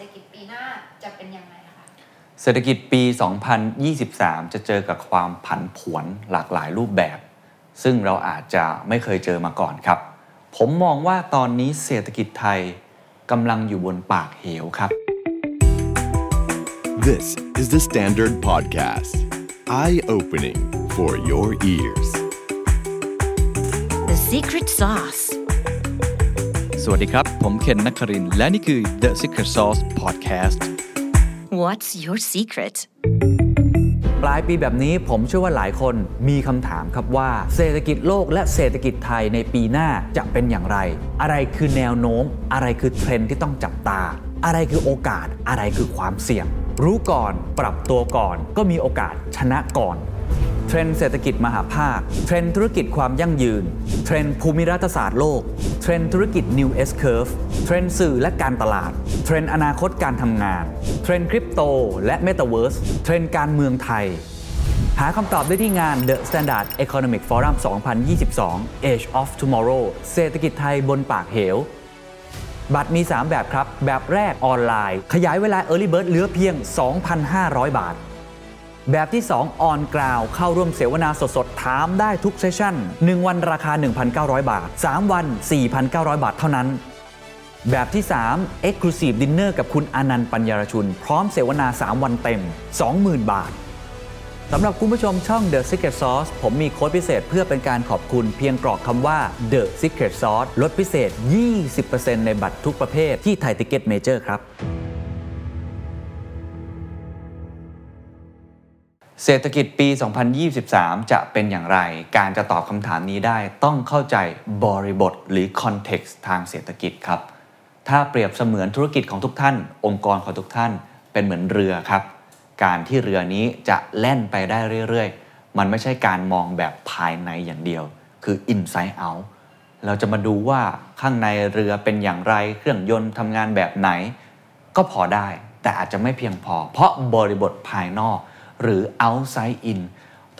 ษฐกิจปีหน้าจะเป็นยังไงคะเศรษฐกิจปี 2023 จะเจอกับความผันผวนหลากหลายรูปแบบ ซึ่งเราอาจจะไม่เคยเจอมาก่อนครับ ผมมองว่าตอนนี้เศรษฐกิจไทยกำลังอยู่บนปากเหวครับ This is the Standard Podcast. Eye opening for your ears. The secret sauce. สวัสดีครับ ผมเคนนักครินทร์และนี่คือ The Secret Sauce Podcast What's your secret? ปลายปีแบบนี้ผมเชื่อว่าหลายคนมีคำถามครับว่า เศรษฐกิจโลกและเศรษฐกิจไทยในปีหน้าจะเป็นอย่างไร อะไรคือแนวโน้ม อะไรคือเทรนด์ที่ต้องจับตา อะไรคือโอกาสอะไรคือความเสี่ยง รู้ก่อนปรับตัวก่อน ก็มีโอกาสชนะก่อน เทรนด์เศรษฐกิจมหาภาค เทรนด์ธุรกิจความยั่งยืน เทรนด์ภูมิรัฐศาสตร์โลก เทรนด์ธุรกิจ New S Curve เทรนด์สื่อและการตลาด เทรนด์อนาคตการทำงาน เทรนด์คริปโตและ Metaverse เทรนด์การเมืองไทย หาคำตอบได้ที่งาน The Standard Economic Forum 2022 Age of Tomorrow เศรษฐกิจไทยบนปากเหวบัตรมี 3 แบบครับ แบบแรกออนไลน์ ขยายเวลา Early Bird เหลือเพียง 2,500 บาท แบบที่ 2 on ground เข้าร่วมเสวนาสดๆ ถามได้ทุก session 1 วันราคา 1,900 บาท 3 วัน 4,900 บาทเท่านั้น แบบที่ 3 Exclusive Dinner กับคุณอานันท์ปันยารชุน พร้อมเสวนา 3 วันเต็ม 20,000 บาทสำหรับคุณผู้ชมช่อง The Secret Sauce ผมมีโค้ดพิเศษเพื่อเป็นการขอบคุณเพียงกรอกคำว่า The Secret Sauce ลดพิเศษ 20%ในบัตรทุกประเภทที่ Thaiticketmajor ครับ เศรษฐกิจปี 2023 จะเป็นอย่างไร การจะตอบคำถามนี้ได้ต้องเข้าใจบริบทหรือ context ทางเศรษฐกิจครับ ถ้าเปรียบเสมือนธุรกิจของทุกท่าน องค์กรของทุกท่าน เป็นเหมือนเรือครับ การที่เรือนี้จะแล่นไปได้เรื่อยๆ มันไม่ใช่การมองแบบภายในอย่างเดียว คือ inside out เราจะมาดูว่าข้างในเรือเป็นอย่างไร เครื่องยนต์ทำงานแบบไหน ก็พอได้ แต่อาจจะไม่เพียงพอ เพราะบริบทภายนอก หรือ outside in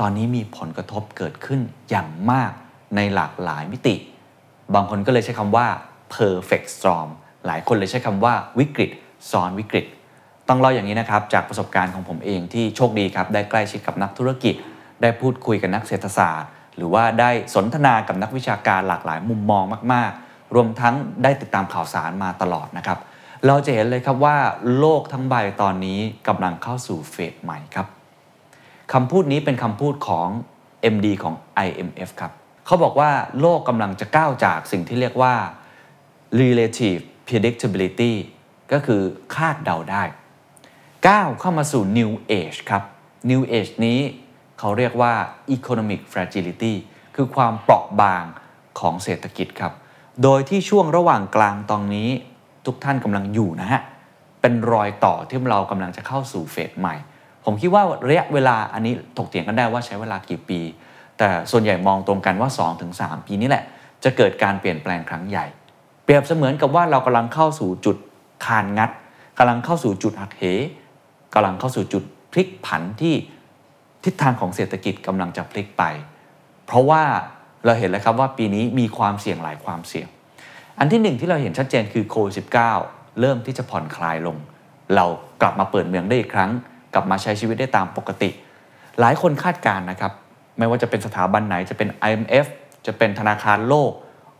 ตอนนี้มีผลกระทบเกิดขึ้นอย่างมากในหลากหลายมิติ บางคนก็เลยใช้คำว่า perfect storm หลายคนเลยใช้คำว่าวิกฤตซ้อนวิกฤต ต้องเล่าอย่างนี้นะครับจากประสบการณ์ของผมเองที่โชคดีครับ ได้ใกล้ชิดกับนักธุรกิจ ได้พูดคุยกับนักเศรษฐศาสตร์ หรือว่าได้สนทนากับนักวิชาการหลากหลายมุมมองมาก ๆ รวมทั้งได้ติดตามข่าวสารมาตลอดนะครับเราจะเห็นเลยครับว่าโลกทั้งใบตอนนี้กำลังเข้าสู่เฟสใหม่ครับ คำพูดนี้เป็นคำพูดของ MD ของ IMF ครับเขาบอกว่าโลกกำลังจะก้าวจากสิ่งที่เรียกว่า relative predictability ก็คือคาดเดาได้ ก้าวเข้ามาสู่ New Age ครับ New Age นี้เขาเรียกว่า Economic Fragility คือความเปราะบางของเศรษฐกิจครับ โดยที่ช่วงระหว่างกลางตอนนี้ ทุกท่านกำลังอยู่นะฮะ เป็นรอยต่อที่เรากำลังจะเข้าสู่เฟสใหม่ ผมคิดว่าระยะเวลาอันนี้ถกเถียงกันได้ว่าใช้เวลากี่ปี แต่ส่วนใหญ่มองตรงกันว่า 2-3 ปีนี้แหละ จะเกิดการเปลี่ยนแปลงครั้งใหญ่ เปรียบเสมือนกับว่าเรากำลังเข้าสู่จุดคานงัดกำลังเข้าสู่จุดหักเหกำลังเข้าสู่จุดพลิกผันที่ทิศทางของเศรษฐกิจกำลังจะพลิกไป เพราะว่าเราเห็นแล้วครับว่าปีนี้มีความเสี่ยงหลายความเสี่ยง อันที่หนึ่งที่เราเห็นชัดเจนคือโควิด -19 เริ่มที่จะผ่อนคลายลง เรากลับมาเปิดเมืองได้อีกครั้ง กลับมาใช้ชีวิตได้ตามปกติ หลายคนคาดการณ์นะครับไม่ว่าจะเป็นสถาบันไหนจะเป็น IMF จะเป็นธนาคารโลก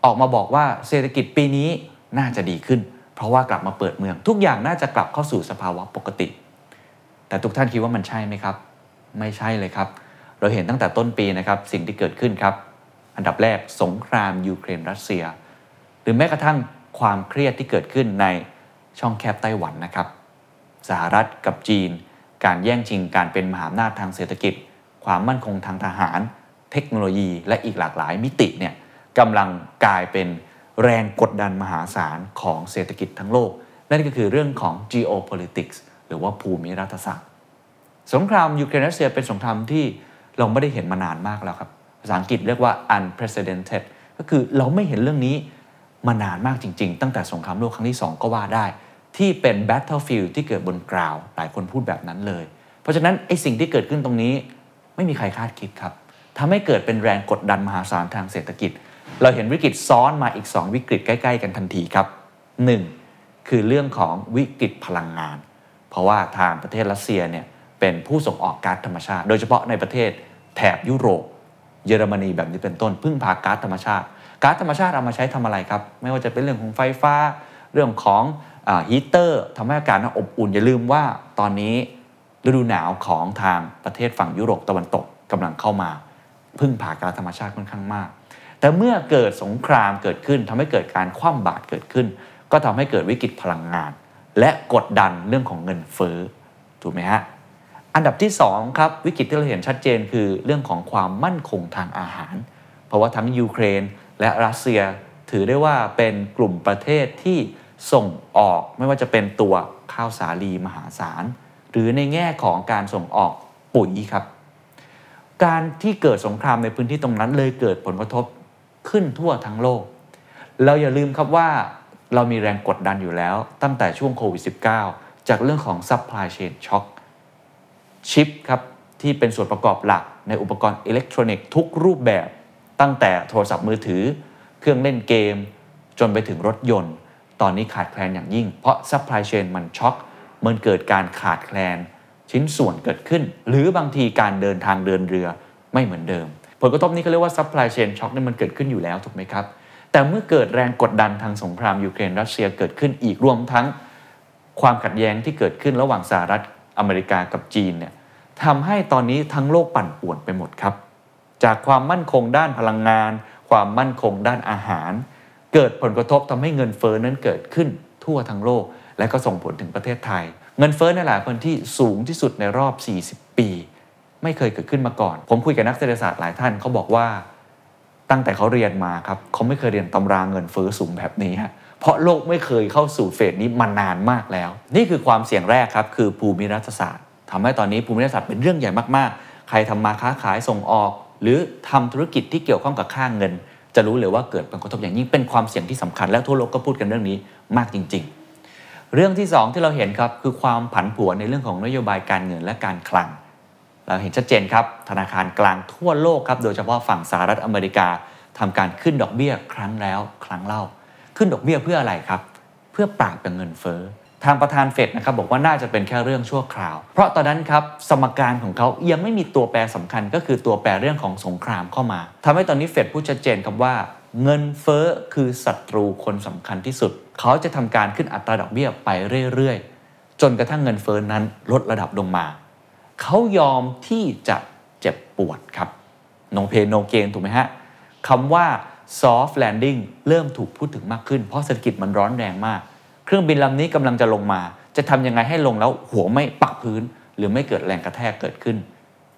ออกมาบอกว่าเศรษฐกิจปีนี้น่าจะดีขึ้น เพราะว่ากลับมาเปิดเมือง ทุกอย่างน่าจะกลับเข้าสู่สภาวะปกติ แต่ทุกท่านคิดว่ามันใช่ไหมครับ ไม่ใช่เลยครับ เราเห็นตั้งแต่ต้นปีนะครับสิ่งที่เกิดขึ้นครับ อันดับแรกสงครามยูเครนรัสเซีย หรือแม้กระทั่งความเครียดที่เกิดขึ้นในช่องแคบไต้หวันนะครับ สหรัฐกับจีน การแย่งชิงการเป็นมหาอำนาจทางเศรษฐกิจ ความมั่นคงทางทหาร เทคโนโลยีและอีกหลากหลายมิติเนี่ยกำลังกลายเป็นแรงกดดันมหาศาลของเศรษฐกิจทั้งโลก นั่นก็คือเรื่องของ geopolitics หรือว่าภูมิรัฐศาสตร์ สงครามยูเครนรัสเซียเป็นสงครามที่เราไม่ได้เห็นมานานมากแล้วครับ ภาษาอังกฤษเรียกว่า unprecedented ก็คือเราไม่เห็นเรื่องนี้มานานมากจริง ๆ ตั้งแต่สงครามโลกครั้งที่ 2 ก็ว่าได้ ที่เป็น battlefield ที่เกิดบนกราวหลายคนพูดแบบนั้นเลย เพราะฉะนั้นไอ้สิ่งที่เกิดขึ้นตรงนี้ไม่มีใครคาดคิดครับทำให้เกิดเป็นแรงกดดันมหาศาลทางเศรษฐกิจ เราเห็นวิกฤตซ้อนมาอีก 2 วิกฤตใกล้ ๆ กันทันทีครับ 1. คือเรื่องของวิกฤตพลังงาน เพราะว่าทางประเทศรัสเซียเนี่ยเป็นผู้ส่งออกก๊าซธรรมชาติ โดยเฉพาะในประเทศแถบยุโรป เยอรมนีแบบนี้เป็นต้นพึ่งพาก๊าซธรรมชาติก๊าซธรรมชาติเอามาใช้ทำอะไรครับ ไม่ว่าจะเป็นเรื่องของไฟฟ้า เรื่องของ ฮีเตอร์ทำให้อากาศอบอุ่นอย่าลืมว่าตอนนี้ฤดูหนาวของทางประเทศฝั่งยุโรปตะวันตกกำลังเข้ามา พึ่งพากาซธรรมชาติค่อนข้างมาก แต่เมื่อเกิดสงครามเกิดขึ้นทำให้เกิดการคว่ำบาตรเกิดขึ้น ก็ทำให้เกิดวิกฤตพลังงาน และกดดันเรื่องของเงินเฟ้อถูกไหมฮะอันดับที่2ครับวิกฤตที่เราเห็นชัดเจนคือเรื่องของความมั่นคงทางอาหาร เพราะว่าทั้งยูเครนและรัสเซียถือได้ว่าเป็นกลุ่มประเทศที่ ส่งออกไม่ว่าจะเป็นตัวข้าวสาลีมหาศาล หรือในแง่ของการส่งออกปุ๋ยครับ การที่เกิดสงครามในพื้นที่ตรงนั้นเลยเกิดผลกระทบขึ้นทั่วทั้งโลก เราอย่าลืมครับว่าเรามีแรงกดดันอยู่แล้วตั้งแต่ช่วงโควิด -19 จากเรื่องของ supply chain shock ชิปครับที่เป็นส่วนประกอบหลักในอุปกรณ์อิเล็กทรอนิกส์ทุกรูปแบบ ตั้งแต่โทรศัพท์มือถือ เครื่องเล่นเกม จนไปถึงรถยนต์ ตอนนี้ขาดแคลนอย่างยิ่ง เพราะ supply chain มันช็อกมันเกิดการขาดแคลนชิ้นส่วนเกิดขึ้น หรือบางทีการเดินทางเดินเรือไม่เหมือนเดิม ผลกระทบนี้เขาเรียกว่า supply chain shock นี่มันเกิดขึ้นอยู่แล้วถูกไหมครับ แต่เมื่อเกิดแรงกดดันทางสงครามยูเครนรัสเซียเกิดขึ้นอีกรวมทั้งความขัดแย้งที่เกิดขึ้นระหว่างสหรัฐอเมริกากับจีนเนี่ยทำให้ตอนนี้ทั้งโลกปั่นป่วนไปหมดครับ จากความมั่นคงด้านพลังงาน ความมั่นคงด้านอาหาร เกิดผลกระทบทำให้เงินเฟ้อนั้นเกิดขึ้นทั่วทั้งโลก และก็ส่งผลถึงประเทศไทย เงินเฟ้อในหลายพื้นที่สูงที่สุดในรอบ 40 ปี ไม่เคยเกิดขึ้นมาก่อน ผมคุยกับนักเศรษฐศาสตร์หลายท่านเขาบอกว่าตั้งแต่เขาเรียนมาครับเขาไม่เคยเรียนตำราเงินเฟ้อสูงแบบนี้ฮะเพราะโลกไม่เคยเข้าสู่เฟสนี้มานานมากแล้ว นี่คือความเสี่ยงแรกครับคือภูมิรัฐศาสตร์ทำให้ตอนนี้ภูมิรัฐศาสตร์เป็นเรื่องใหญ่มากๆ ใครทำมาค้าขายส่งออก หรือทำธุรกิจที่เกี่ยวข้องกับค่างเงิน จะรู้เลยว่าเกิดผลกระทบอย่างยิ่งเป็นความเสี่ยงที่สำคัญและทั่วโลกก็พูดกันเรื่องนี้มากจริง ๆ เรื่องที่สองที่เราเห็นครับคือความผันผวนในเรื่องของนโยบายการเงินและการคลัง เราเห็นชัดเจนครับธนาคารกลางทั่วโลกครับโดยเฉพาะฝั่งสหรัฐอเมริกาทำการขึ้นดอกเบี้ยครั้งแล้ว ครั้งเล่า ขึ้นดอกเบี้ยเพื่ออะไรครับ เพื่อปราบกับเงินเฟ้อ ทางประธานเฟดนะครับบอกว่าน่าจะเป็นแค่เรื่องชั่วคราว เพราะตอนนั้นครับสมการของเขายังไม่มีตัวแปรสำคัญก็คือตัวแปรเรื่องของสงครามเข้ามาทำให้ตอนนี้เฟดพูดชัดเจนครับว่า เงินเฟ้อคือศัตรูคนสำคัญที่สุด เขาจะทำการขึ้นอัตราดอกเบี้ยไปเรื่อยๆ จนกระทั่งเงินเฟ้อนั้นลดระดับลงมา เขายอมที่จะเจ็บปวดครับ no pain no gain ถูกไหมฮะคำว่า soft landing เริ่มถูกพูดถึงมากขึ้น เพราะเศรษฐกิจมันร้อนแรงมาก เครื่องบินลำนี้กำลังจะลงมา จะทำยังไงให้ลงแล้วหัวไม่ปักพื้น หรือไม่เกิดแรงกระแทกเกิดขึ้น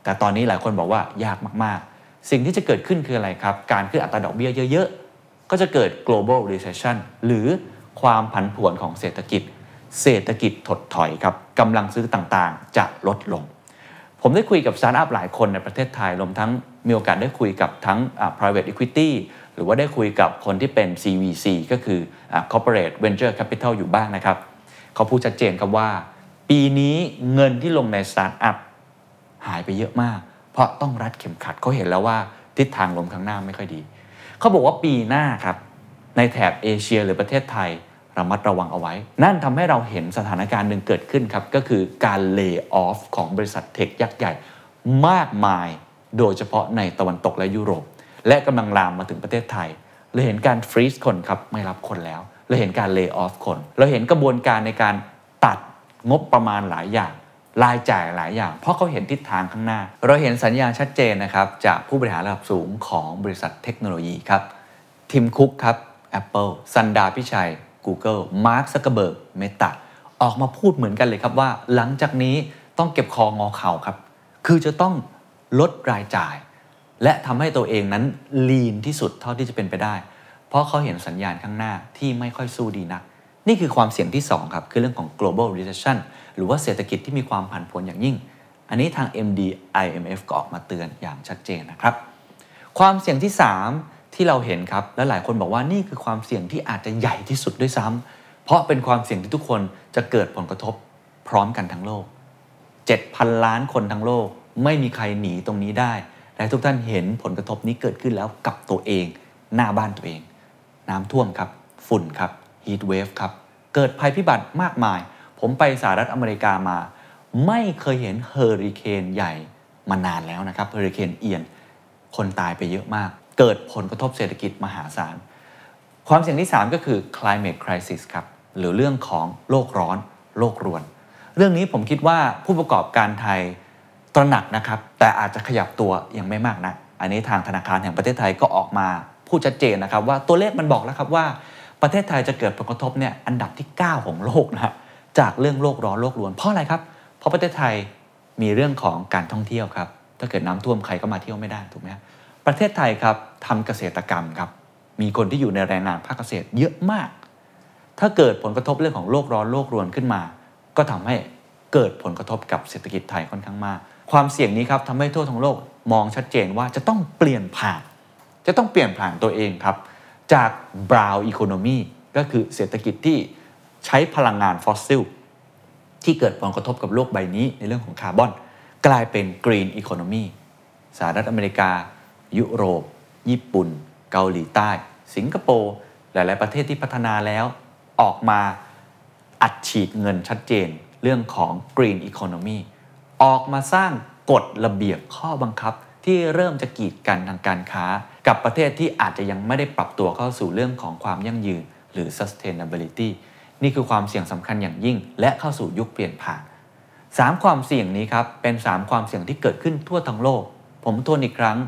แต่ตอนนี้หลายคนบอกว่ายากมากๆ สิ่งที่จะเกิดขึ้นคืออะไรครับ การขึ้นอัตราดอกเบี้ยเยอะ ๆ ก็จะเกิด global recession หรือความผันผวนของเศรษฐกิจ เศรษฐกิจถดถอยครับกำลังซื้อต่างๆ จะลดลง ผมได้คุยกับสตาร์ทอัพหลายคนในประเทศไทยรวมทั้งมีโอกาสได้คุยกับทั้ง private equity หรือว่าได้คุยกับคนที่เป็น CVC ก็คือ corporate venture capital อยู่บ้างนะครับ เขาพูดชัดเจนครับว่า ปีนี้เงินที่ลงในสตาร์ทอัพหายไปเยอะมาก เพราะต้องรัดเข็มขัดเขาเห็นแล้วว่าทิศทางลมข้างหน้าไม่ค่อยดี เขาบอกว่าปีหน้าครับ ในแถบเอเชียหรือประเทศไทยระมัดระวังเอาไว้ นั่นทำให้เราเห็นสถานการณ์หนึ่งเกิดขึ้นครับ ก็คือการเลิกออฟของบริษัทเทคยักษ์ใหญ่ มากมาย โดยเฉพาะในตะวันตกและยุโรป และกำลังลามมาถึงประเทศไทยเราเห็นการฟรีซคนครับไม่รับคนแล้วเราเห็นการเลิกออฟคน เราเห็นกระบวนการในการตัดงบประมาณหลายอย่างรายจ่ายหลายอย่าง เพราะเขาเห็นทิศทางข้างหน้า เราเห็นสัญญาณชัดเจนนะครับ จากผู้บริหารระดับสูงของบริษัทเทคโนโลยีครับทิมคุกครับ Apple ซันดาร์ พิชัย Google มาร์คซักเกอร์เบิร์ก Meta ออกมาพูดเหมือนกันเลยครับว่า หลังจากนี้ต้องเก็บคองอเข่าครับ คือจะต้องลดรายจ่าย และทำให้ตัวเองนั้น lean ที่สุดเท่าที่จะเป็นไปได้ เพราะเขาเห็นสัญญาณข้างหน้าที่ไม่ค่อยสู้ดีนัก นี่คือความเสี่ยงที่ 2 ครับ คือเรื่องของ global recession หรือว่าเศรษฐกิจที่มีความผันผวนอย่างยิ่ง อันนี้ทาง MD IMF ก็ออกมาเตือนอย่างชัดเจนนะครับ ความเสี่ยงที่ 3 ที่เราเห็นครับ และหลายคนบอกว่านี่คือความเสี่ยงที่อาจจะใหญ่ที่สุดด้วยซ้ำเพราะเป็นความเสี่ยงที่ทุกคนจะเกิดผลกระทบพร้อมกันทั้งโลก 7,000 ล้านคนทั้งโลก ไม่มีใครหนีตรงนี้ได้ และทุกท่านเห็นผลกระทบนี้เกิดขึ้นแล้วกับตัวเอง หน้าบ้านตัวเอง น้ำท่วมครับ ฝุ่นครับ heat wave ครับ เกิดภัยพิบัติมากมาย ผมไปสหรัฐอเมริกามา ไม่เคยเห็นเฮอริเคนใหญ่มานานแล้วนะครับเฮอริเคนเอียน คนตายไปเยอะมาก เกิดผลกระทบเศรษฐกิจมหาศาล ความเสี่ยงที่ 3 ก็คือ climate crisis ครับ หรือเรื่องของโลกร้อน โลกรวน เรื่องนี้ผมคิดว่าผู้ประกอบการไทย ตระหนักนะครับ แต่อาจจะขยับตัวยังไม่มากนะอันนี้ทางธนาคารแห่งประเทศไทยก็ออกมาพูดชัดเจนนะครับว่าตัวเลขมันบอกแล้วครับว่าประเทศไทยจะเกิดผลกระทบเนี่ยอันดับที่ 9 ของโลกนะจากเรื่องโลกร้อนโลกรวนเพราะอะไรครับ เพราะประเทศไทยมีเรื่องของการท่องเที่ยวครับถ้าเกิดน้ำท่วมใครก็มาเที่ยวไม่ได้ถูกไหมประเทศไทยครับทำเกษตรกรรมครับมีคนที่อยู่ในแรงงานภาคเกษตรเยอะมาก ถ้าเกิดผลกระทบเรื่องของโลกร้อนโลกรวนขึ้นมา ก็ทำให้เกิดผลกระทบกับเศรษฐกิจไทยค่อนข้างมาก ความเสี่ยงนี้ครับทำให้ทั่วทั้งโลกมองชัดเจนว่าจะต้องเปลี่ยนผ่าน จะต้องเปลี่ยนผ่านตัวเองครับ จาก brown economy ก็คือเศรษฐกิจที่ใช้พลังงานฟอสซิล ที่เกิดผลกระทบกับโลกใบนี้ในเรื่องของคาร์บอน กลายเป็น Green Economy สหรัฐอเมริกา ยุโรป ญี่ปุ่น เกาหลีใต้ สิงคโปร์หลาย ๆ ประเทศที่พัฒนาแล้วออกมาอัดฉีดเงินชัดเจนเรื่องของ Green Economy ออกมาสร้างกฎระเบียบข้อบังคับ ที่เริ่มจะกีดกันทางการค้า กับประเทศที่อาจจะยังไม่ได้ปรับตัวเข้าสู่เรื่องของความยั่งยืน หรือ sustainability นี่คือความเสี่ยงสำคัญอย่างยิ่ง และเข้าสู่ยุคเปลี่ยนผ่าน 3 ความเสี่ยงนี้ครับเป็น 3 ความเสี่ยงที่เกิดขึ้นทั่วทั้งโลก ผมทวนอีกครั้ง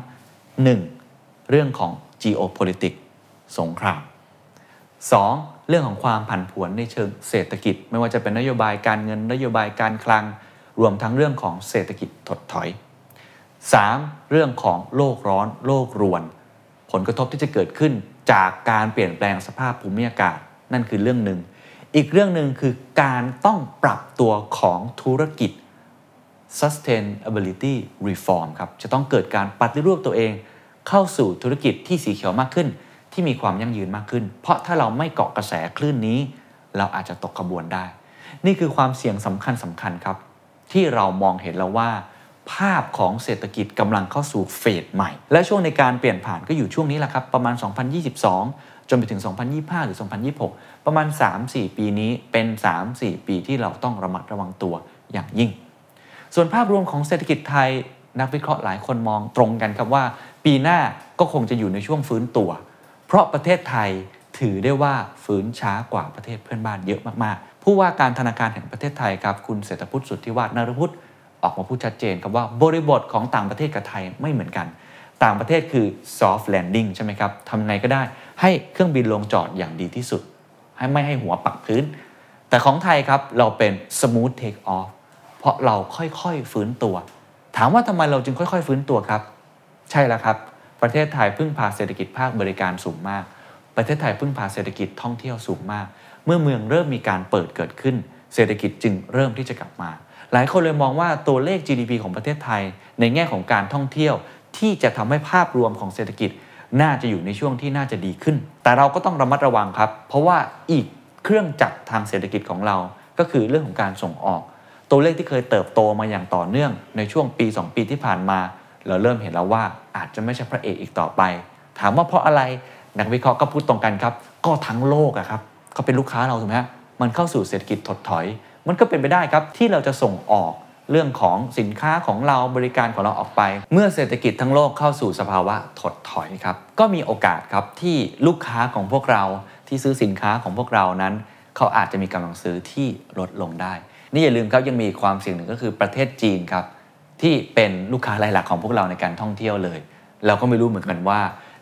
1. เรื่องของ geopolitics สงคราม 2. เรื่องของความผันผวนในเชิงเศรษฐกิจ ไม่ว่าจะเป็นนโยบายการเงินนโยบายการคลัง รวมทั้งเรื่องของเศรษฐกิจถดถอย 3. เรื่องของโลกร้อนโลกรวน ผลกระทบที่จะเกิดขึ้นจากการเปลี่ยนแปลงสภาพภูมิอากาศนั่นคือเรื่องหนึ่ง อีกเรื่องหนึ่งคือการต้องปรับตัวของธุรกิจ sustainability reform ครับ จะต้องเกิดการปฏิรูปตัวเอง เข้าสู่ธุรกิจที่สีเขียวมากขึ้น ที่มีความยั่งยืนมากขึ้น เพราะถ้าเราไม่เกาะกระแสคลื่นนี้ เราอาจจะตกขบวนได้ นี่คือความเสี่ยงสำคัญสำคัญครับ ที่เรามองเห็นแล้วว่า ภาพของเศรษฐกิจกำลังเข้าสู่เฟสใหม่ และช่วงในการเปลี่ยนผ่านก็อยู่ช่วงนี้แหละครับ ประมาณ 2022 จนไปถึง 2025 หรือ 2026 ประมาณ 3-4 ปีนี้เป็น 3-4 ปีที่เราต้องระมัดระวังตัวอย่างยิ่ง ส่วนภาพรวมของเศรษฐกิจไทยนักวิเคราะห์หลายคนมองตรงกันครับว่า ปีหน้าก็คงจะอยู่ในช่วงฟื้นตัว เพราะประเทศไทยถือได้ว่าฟื้นช้ากว่าประเทศเพื่อนบ้านเยอะมาก ผู้ว่าการธนาคารแห่งประเทศไทยครับคุณเศรษฐพุทธสุทธิวาฒนรพุทธออกมาพูดชัดเจนครับว่าบริบทของต่างประเทศกับไทยไม่เหมือนกัน ต่างประเทศคือ soft landing ใช่ไหมครับทำไงก็ได้ให้เครื่องบินลงจอดอย่างดีที่สุด ให้ไม่ให้หัวปักพื้น แต่ของไทยครับเราเป็น smooth take off เพราะเราค่อยๆฟื้นตัว ถามว่าทำไมเราจึงค่อยๆฟื้นตัวครับ ใช่แล้วครับประเทศไทยพึ่งพาเศรษฐกิจภาคบริการสูงมาก ประเทศไทยพึ่งพาเศรษฐกิจท่องเที่ยวสูงมาก เมื่อเมืองเริ่มมีการเปิดเกิดขึ้น เศรษฐกิจจึงเริ่มที่จะกลับมา หลายคนเลยมองว่าตัวเลข GDP ของประเทศไทย ในแง่ของการท่องเที่ยว ที่จะทำให้ภาพรวมของเศรษฐกิจน่าจะอยู่ในช่วงที่น่าจะดีขึ้น แต่เราก็ต้องระมัดระวังครับ เพราะว่าอีกเครื่องจักรทางเศรษฐกิจของเรา ก็คือเรื่องของการส่งออก ตัวเลขที่เคยเติบโตมาอย่างต่อเนื่อง ในช่วงปี 2 ปีที่ผ่านมา เราเริ่มเห็นแล้วว่าอาจจะไม่ใช่พระเอกอีกต่อไป ถามว่าเพราะอะไร นักวิเคราะห์ก็พูดตรงกันครับ ก็ทั้งโลกอะครับ เขาเป็นลูกค้าเราถูกไหมฮะมันเข้าสู่เศรษฐกิจถดถอย มันก็เป็นไปได้ครับที่เราจะส่งออกเรื่องของสินค้าของเราบริการของเราออกไป เมื่อเศรษฐกิจทั้งโลกเข้าสู่สภาวะถดถอยครับก็มีโอกาสครับที่ลูกค้าของพวกเราที่ซื้อสินค้าของพวกเรานั้น เขาอาจจะมีกำลังซื้อที่ลดลงได้ นี่อย่าลืมครับยังมีความเสี่ยงหนึ่งก็คือประเทศจีนครับที่เป็นลูกค้ารายหลักของพวกเราในการท่องเที่ยวเลย เราก็ไม่รู้เหมือนกันว่า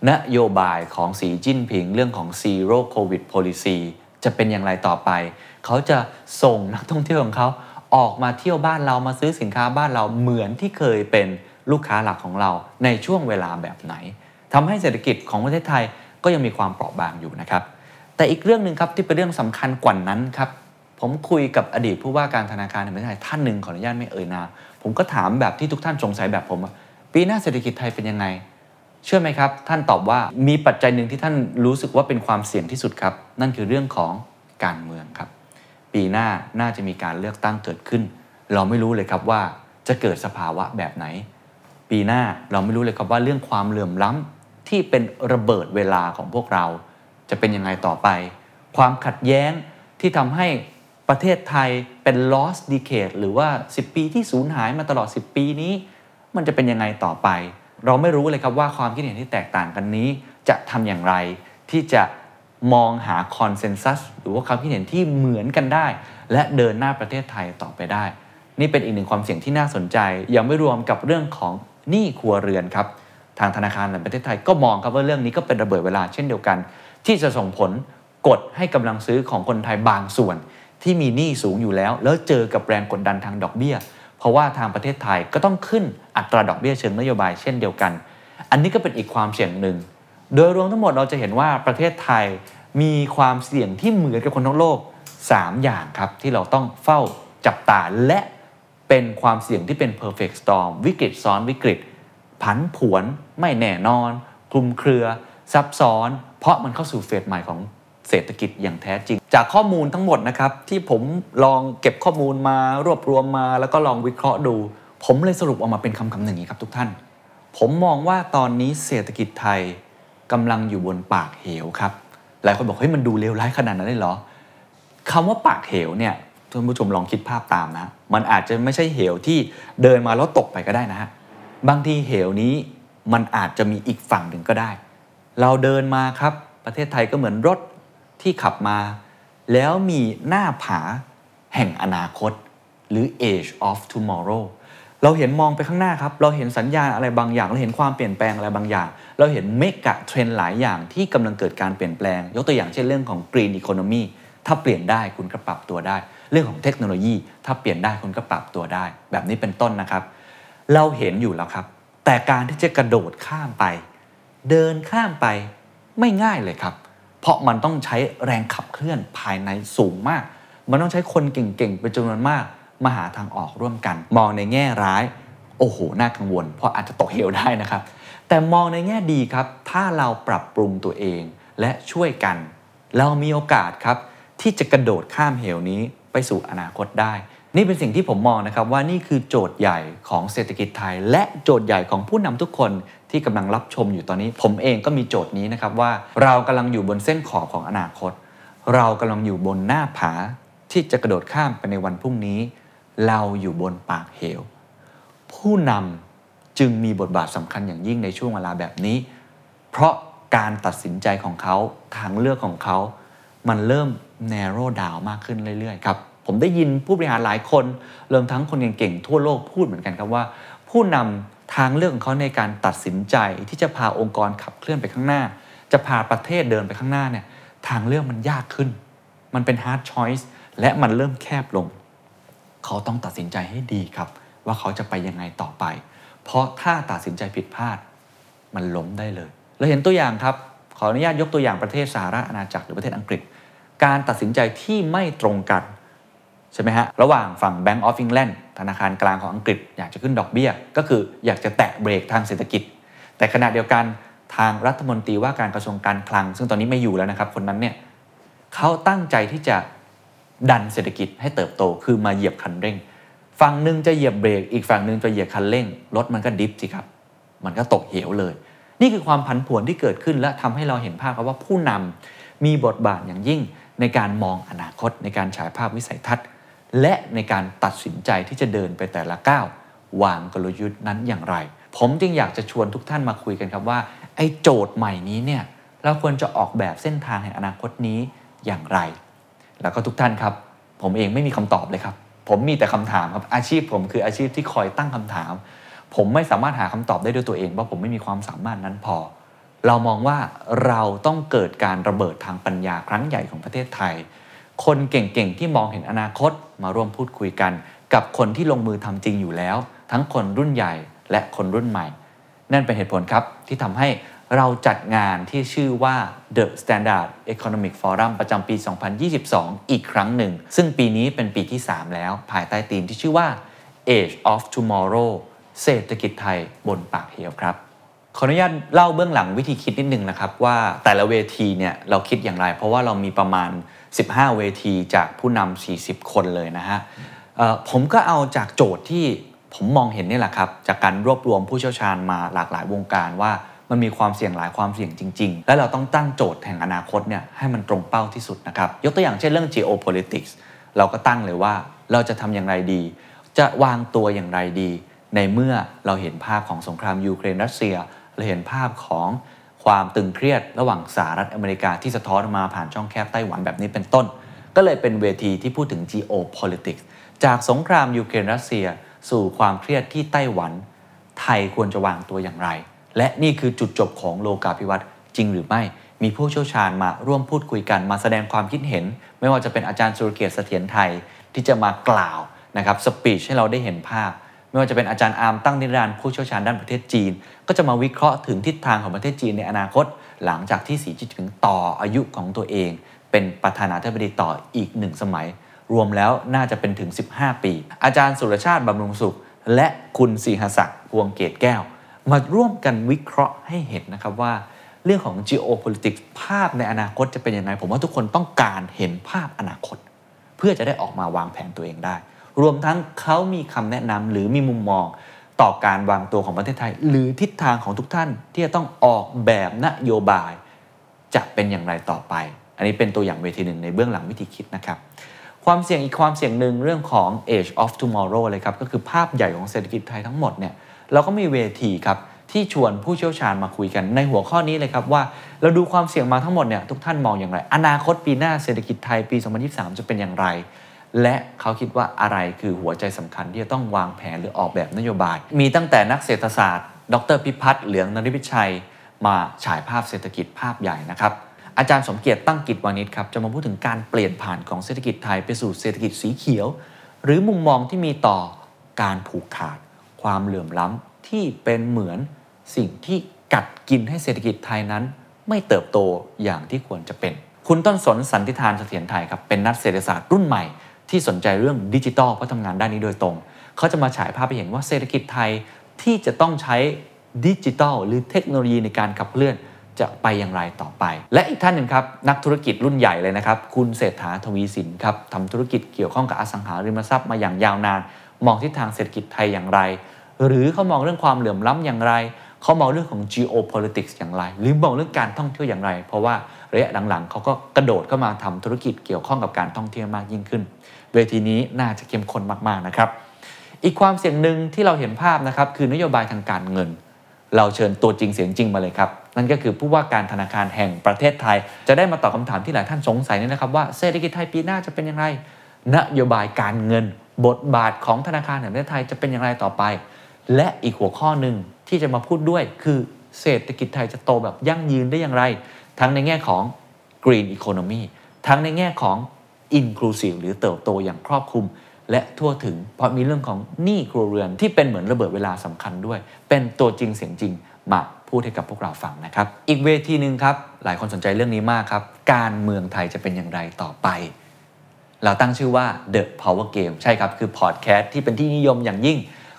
นโยบายของสีจิ้นผิงเรื่องของ zero covid policy จะเป็นอย่างไรต่อไป เขาจะส่งนักท่องเที่ยวของเขาออกมาเที่ยวบ้านเรามาซื้อสินค้าบ้านเราเหมือนที่เคยเป็นลูกค้าหลักของเราในช่วงเวลาแบบไหนทำให้เศรษฐกิจของประเทศไทยก็ยังมีความเปราะบางอยู่นะครับ แต่อีกเรื่องหนึ่งครับที่เป็นเรื่องสำคัญกว่านั้นครับผมคุยกับอดีตผู้ว่าการธนาคารแห่งประเทศไทยท่านหนึ่งขออนุญาตไม่เอ่ยนามผมก็ถามแบบที่ทุกท่านสงสัยแบบผมปีหน้าเศรษฐกิจไทยเป็นยังไง เชื่อไหมครับ ท่านตอบว่ามีปัจจัยหนึ่งที่ท่านรู้สึกว่าเป็นความเสี่ยงที่สุดครับ นั่นคือเรื่องของการเมืองครับ ปีหน้าน่าจะมีการเลือกตั้งเกิดขึ้น เราไม่รู้เลยครับว่าจะเกิดสภาวะแบบไหน ปีหน้าเราไม่รู้เลยครับว่าเรื่องความเหลื่อมล้ำที่เป็นระเบิดเวลาของพวกเรา จะเป็นยังไงต่อไป ความขัดแย้งที่ทำให้ประเทศไทยเป็น lost decade หรือว่า 10 ปีที่สูญหายมาตลอด 10 ปีนี้ มันจะเป็นยังไงต่อไป เราไม่รู้เลยครับว่าความคิดเห็นที่แตกต่างกันนี้ จะทำอย่างไรที่จะมองหาคอนเซนแซสหรือว่าความคิดเห็นที่เหมือนกันได้ และเดินหน้าประเทศไทยต่อไปได้ นี่เป็นอีกหนึ่งความเสี่ยงที่น่าสนใจ ยังไม่รวมกับเรื่องของหนี้ครัวเรือนครับทางธนาคารแห่งประเทศไทยก็มองครับว่าเรื่องนี้ก็เป็นระเบิดเวลาเช่นเดียวกัน ที่จะส่งผลกดให้กำลังซื้อของคนไทยบางส่วน ที่มีหนี้สูงอยู่แล้ว แล้วเจอกับแรงกดดันทางดอกเบี้ย เพราะว่าทางประเทศไทยก็ต้องขึ้นอัตราดอกเบี้ยเชิงนโยบายเช่นเดียวกัน อันนี้ก็เป็นอีกความเสี่ยงหนึ่ง โดยรวมทั้งหมดเราจะเห็นว่าประเทศไทยมีความเสี่ยงที่เหมือนกับคนทั้งโลก 3 อย่างครับ ที่เราต้องเฝ้าจับตาและเป็นความเสี่ยงที่เป็น perfect storm วิกฤตซ้อนวิกฤต ผันผวน ไม่แน่นอน คลุมเครือ ซับซ้อน เพราะมันเข้าสู่เฟสใหม่ของ เศรษฐกิจอย่างแท้จริง จากข้อมูลทั้งหมดนะครับ ที่ผมลองเก็บข้อมูลมารวบรวมมา แล้วก็ลองวิเคราะห์ดู ผมเลยสรุปออกมาเป็นคำคำหนึ่งนี้ครับทุกท่าน ผมมองว่าตอนนี้เศรษฐกิจไทยกำลังอยู่บนปากเหวครับหลายคนบอกเฮ้ยมันดูเลวร้ายขนาดนั้นเลยเหรอคำว่าปากเหวเนี่ยท่านผู้ชมลองคิดภาพตามนะ มันอาจจะไม่ใช่เหวที่เดินมาแล้วตกไปก็ได้นะฮะบางทีเหวนี้มันอาจจะมีอีกฝั่งหนึ่งก็ได้ เราเดินมาครับ ประเทศไทยก็เหมือนรถ ที่ขับมา แล้วมีหน้าผาแห่งอนาคต หรือ age of tomorrow เราเห็นมองไปข้างหน้าครับ เราเห็นสัญญาณอะไรบางอย่าง เราเห็นความเปลี่ยนแปลงอะไรบางอย่าง เราเห็นเมกะเทรนหลายอย่างที่กำลังเกิดการเปลี่ยนแปลง ยกตัวอย่างเช่นเรื่องของ green economy ถ้าเปลี่ยนได้คุณก็ปรับตัวได้ เรื่องของเทคโนโลยี ถ้าเปลี่ยนได้คุณก็ปรับตัวได้ แบบนี้เป็นต้นนะครับ เราเห็นอยู่แล้วครับ แต่การที่จะกระโดดข้ามไป เดินข้ามไปไม่ง่ายเลยครับ เพราะมันต้องใช้แรงขับเคลื่อนภายในสูงมาก มันต้องใช้คนเก่งๆเป็นจำนวนมากมาหาทางออกร่วมกัน มองในแง่ร้าย โอ้โห น่ากังวล เพราะอาจจะตกเหวได้นะครับ แต่มองในแง่ดีครับ ถ้าเราปรับปรุงตัวเองและช่วยกัน เรามีโอกาสครับ ที่จะกระโดดข้ามเหวนี้ไปสู่อนาคตได้ นี่เป็นสิ่งที่ผมมองนะครับว่านี่คือโจทย์ใหญ่ของเศรษฐกิจไทย และโจทย์ใหญ่ของผู้นำทุกคน ที่กำลังรับชมอยู่ตอนนี้ ผมเองก็มีโจทย์นี้นะครับว่าเรากำลังอยู่บนเส้นขอบของอนาคต เรากำลังอยู่บนหน้าผาที่จะกระโดดข้ามไปในวันพรุ่งนี้ เราอยู่บนปากเหว ผู้นำจึงมีบทบาทสำคัญอย่างยิ่งในช่วงเวลาแบบนี้ เพราะการตัดสินใจของเขาทางเลือกของเขา มันเริ่ม narrow down มากขึ้นเรื่อยๆครับผมได้ยินผู้บริหารหลายคนรวมทั้งคนเก่งๆทั่วโลกพูดเหมือนกันครับว่า ผู้นำ ทางเลือกของเขาในการตัดสินใจที่จะพาองค์กรขับเคลื่อนไปข้างหน้า จะพาประเทศเดินไปข้างหน้าเนี่ยทางเลือกมันยากขึ้น มันเป็น hard choice และมันเริ่มแคบลง เขาต้องตัดสินใจให้ดีครับ ว่าเขาจะไปยังไงต่อไป เพราะถ้าตัดสินใจผิดพลาด มันล้มได้เลย เราเห็นตัวอย่างครับ ขออนุญาตยกตัวอย่างประเทศสหรัฐอาณาจักรหรือประเทศอังกฤษ การตัดสินใจที่ไม่ตรงกัน ใช่ไหมฮะ ระหว่างฝั่ง Bank of England ธนาคารกลางของอังกฤษอยากจะขึ้นดอกเบี้ย ก็คืออยากจะแตะเบรกทางเศรษฐกิจ แต่ขณะเดียวกันทางรัฐมนตรีว่าการกระทรวงการคลัง ซึ่งตอนนี้ไม่อยู่แล้วนะครับ คนนั้นเนี่ยเขาตั้งใจที่จะดันเศรษฐกิจให้เติบโต คือมาเหยียบคันเร่ง ฝั่งหนึ่งจะเหยียบเบรก อีกฝั่งหนึ่งจะเหยียบคันเร่ง รถมันก็ดิฟสิครับ มันก็ตกเหวเลย นี่คือความผันผวนที่เกิดขึ้นและทำให้เราเห็นภาพครับว่าผู้นำมีบทบาทอย่างยิ่งในการมองอนาคตในการฉายภาพวิสัยทัศน์ และในการตัดสินใจที่จะเดินไปแต่ละก้าววางกลยุทธ์นั้นอย่างไร ผมจึงอยากจะชวนทุกท่านมาคุยกันครับว่าไอ้โจทย์ใหม่นี้เนี่ยเราควรจะออกแบบเส้นทางแห่งอนาคตนี้อย่างไร แล้วก็ทุกท่านครับ ผมเองไม่มีคำตอบเลยครับ ผมมีแต่คำถามครับอาชีพผมคืออาชีพที่คอยตั้งคำถาม ผมไม่สามารถหาคำตอบได้ด้วยตัวเองเพราะผมไม่มีความสามารถนั้นพอ เรามองว่าเราต้องเกิดการระเบิดทางปัญญาครั้งใหญ่ของประเทศไทย คนเก่งๆ ที่มองเห็นอนาคตมาร่วมพูดคุยกัน กับคนที่ลงมือทำจริงอยู่แล้ว ทั้งคนรุ่นใหญ่และคนรุ่นใหม่ นั่นเป็นเหตุผลครับที่ทำให้เราจัดงานที่ชื่อว่า The Standard Economic Forum ประจำปี 2022 อีกครั้งหนึ่ง ซึ่งปีนี้เป็นปีที่ 3 แล้ว ภายใต้ธีมที่ชื่อว่า Age of Tomorrow เศรษฐกิจไทยบนปากเหวครับ ขออนุญาตเล่าเบื้องหลังวิธีคิดนิดนึงนะครับว่าแต่ละเวทีเนี่ยเราคิดอย่างไร เพราะว่าเรามีประมาณ 15 เวทีจากผู้นำ 40 คนเลยนะฮะผมก็เอาจากโจทย์ที่ผมมองเห็นนี่แหละครับ จากการรวบรวมผู้เชี่ยวชาญมาหลากหลายวงการว่ามันมีความเสี่ยงหลายความเสี่ยงจริง ๆ และเราต้องตั้งโจทย์แห่งอนาคตเนี่ยให้มันตรงเป้าที่สุดนะครับ ยกตัวอย่างเช่นเรื่อง geopolitics เราก็ตั้งเลยว่าเราจะทำอย่างไรดี จะวางตัวอย่างไรดี ในเมื่อเราเห็นภาพของสงครามยูเครนรัสเซีย เราเห็นภาพของ ความตึงเครียดระหว่างสหรัฐอเมริกาที่สะท้อนมาผ่านช่องแคบไต้หวันแบบนี้เป็นต้น ก็เลยเป็นเวทีที่พูดถึง geopolitics จากสงครามยูเครนรัสเซีย สู่ความเครียดที่ไต้หวัน ไทยควรจะวางตัวอย่างไร และนี่คือจุดจบของโลกาภิวัตน์จริงหรือไม่ มีผู้เชี่ยวชาญมาร่วมพูดคุยกันมาแสดงความคิดเห็น ไม่ว่าจะเป็นอาจารย์สุรเกียรติเสถียรไทยที่จะมากล่าวนะครับสปีชให้เราได้เห็นภาพ ไม่ว่าจะเป็นอาจารย์อาร์มตั้งนิรันดร์ผู้เชี่ยวชาญด้านประเทศจีน ก็จะมาวิเคราะห์ถึงทิศทางของประเทศจีนในอนาคต หลังจากที่สีจิ้นผิงต่ออายุของตัวเอง เป็นประธานาธิบดีต่ออีกหนึ่งสมัย รวมแล้วน่าจะเป็นถึง 15 ปี อาจารย์สุรชาติบำรุงสุข และคุณสีหศักดิ์พวงเกตแก้ว มาร่วมกันวิเคราะห์ให้เห็นนะครับว่า เรื่องของ geopolitics ภาพในอนาคตจะเป็นยังไงผมว่าทุกคนต้องการเห็นภาพอนาคต เพื่อจะได้ออกมาวางแผนตัวเองได้ รวมทั้งเขามีคำแนะนำหรือมีมุมมองต่อการวางตัวของประเทศไทย หรือทิศทางของทุกท่านที่จะต้องออกแบบนโยบาย จะเป็นอย่างไรต่อไป อันนี้เป็นตัวอย่างเวทีหนึ่งในเบื้องหลังวิธีคิดนะครับ ความเสี่ยงอีกความเสี่ยงหนึ่งเรื่องของ age of tomorrow เลยครับก็คือภาพใหญ่ของเศรษฐกิจไทยทั้งหมดเนี่ยเราก็มีเวทีครับที่ชวนผู้เชี่ยวชาญมาคุยกันในหัวข้อนี้เลยครับว่าเราดูความเสี่ยงมาทั้งหมดเนี่ยทุกท่านมองอย่างไร อนาคตปีหน้าเศรษฐกิจไทยปี 2023 จะเป็นอย่างไร และเขาคิดว่าอะไรคือหัวใจสำคัญที่จะต้องวางแผนหรือออกแบบนโยบาย มีตั้งแต่นักเศรษฐศาสตร์ ดรพิพัฒน์เหลืองนริวิชัย มาฉายภาพเศรษฐกิจภาพใหญ่นะครับอาจารย์สมเกียรติตั้งกิจวานิชครับจะมาพูดถึงการเปลี่ยนผ่านของเศรษฐกิจไทยไปสู่เศรษฐกิจสีเขียว หรือมุมมองที่มีต่อการผูกขาด ความเหลื่อมล้ำที่เป็นเหมือนสิ่งที่กัดกินให้เศรษฐกิจไทยนั้น ไม่เติบโตอย่างที่ควรจะเป็น คุณต้นสนสันติทานเสถียรไทยครับเป็นนักเศรษฐศาสตร์รุ่นใหม่ ที่สนใจเรื่องดิจิทัลเพราะทำงานด้านนี้โดยตรง เขาจะมาฉายภาพไปเห็นว่าเศรษฐกิจไทยที่จะต้องใช้ดิจิทัลหรือเทคโนโลยีในการขับเคลื่อนจะไปอย่างไรต่อไป และอีกท่านหนึ่งครับนักธุรกิจรุ่นใหญ่เลยนะครับ คุณเศรษฐาทวีสินครับทำธุรกิจเกี่ยวข้องกับอสังหาริมทรัพย์มาอย่างยาวนาน มองทิศทางเศรษฐกิจไทยอย่างไร หรือเขามองเรื่องความเหลื่อมล้ำอย่างไร เขามองเรื่องของ geopolitics อย่างไร หรือมองเรื่องการท่องเที่ยวอย่างไร เพราะว่า ระยะหลังๆเขาก็กระโดดเข้ามาทำธุรกิจเกี่ยวข้องกับการท่องเที่ยวมากยิ่งขึ้น เวทีนี้น่าจะเข้มข้นมากๆนะครับ อีกความเสี่ยงหนึ่งที่เราเห็นภาพนะครับคือนโยบายทางการเงิน เราเชิญตัวจริงเสียงจริงมาเลยครับ นั่นก็คือผู้ว่าการธนาคารแห่งประเทศไทย จะได้มาตอบคำถามที่หลายท่านสงสัยนี่นะครับว่าเศรษฐกิจไทยปีหน้าจะเป็นอย่างไร นโยบายการเงิน บทบาทของธนาคารแห่งประเทศไทยจะเป็นอย่างไรต่อไป และอีกหัวข้อหนึ่งที่จะมาพูดด้วยคือเศรษฐกิจไทยจะโตแบบยั่งยืนได้อย่างไร ทั้งในแง่ของ Green Economy ทั้งในแง่ของ Inclusive หรือเติบโตอย่างครอบคลุม และทั่วถึง เพราะมีเรื่องของหนี้ครัวเรือนที่เป็นเหมือนระเบิดเวลาสำคัญด้วย เป็นตัวจริงเสียงจริงมาพูดให้กับพวกเราฟังนะครับ อีกเวทีหนึ่งครับ หลายคนสนใจเรื่องนี้มากครับ การเมืองไทยจะเป็นอย่างไรต่อไป เราตั้งชื่อว่า The Power Game ใช่ครับ คือพอดแคสต์ที่เป็นที่นิยมอย่างยิ่ง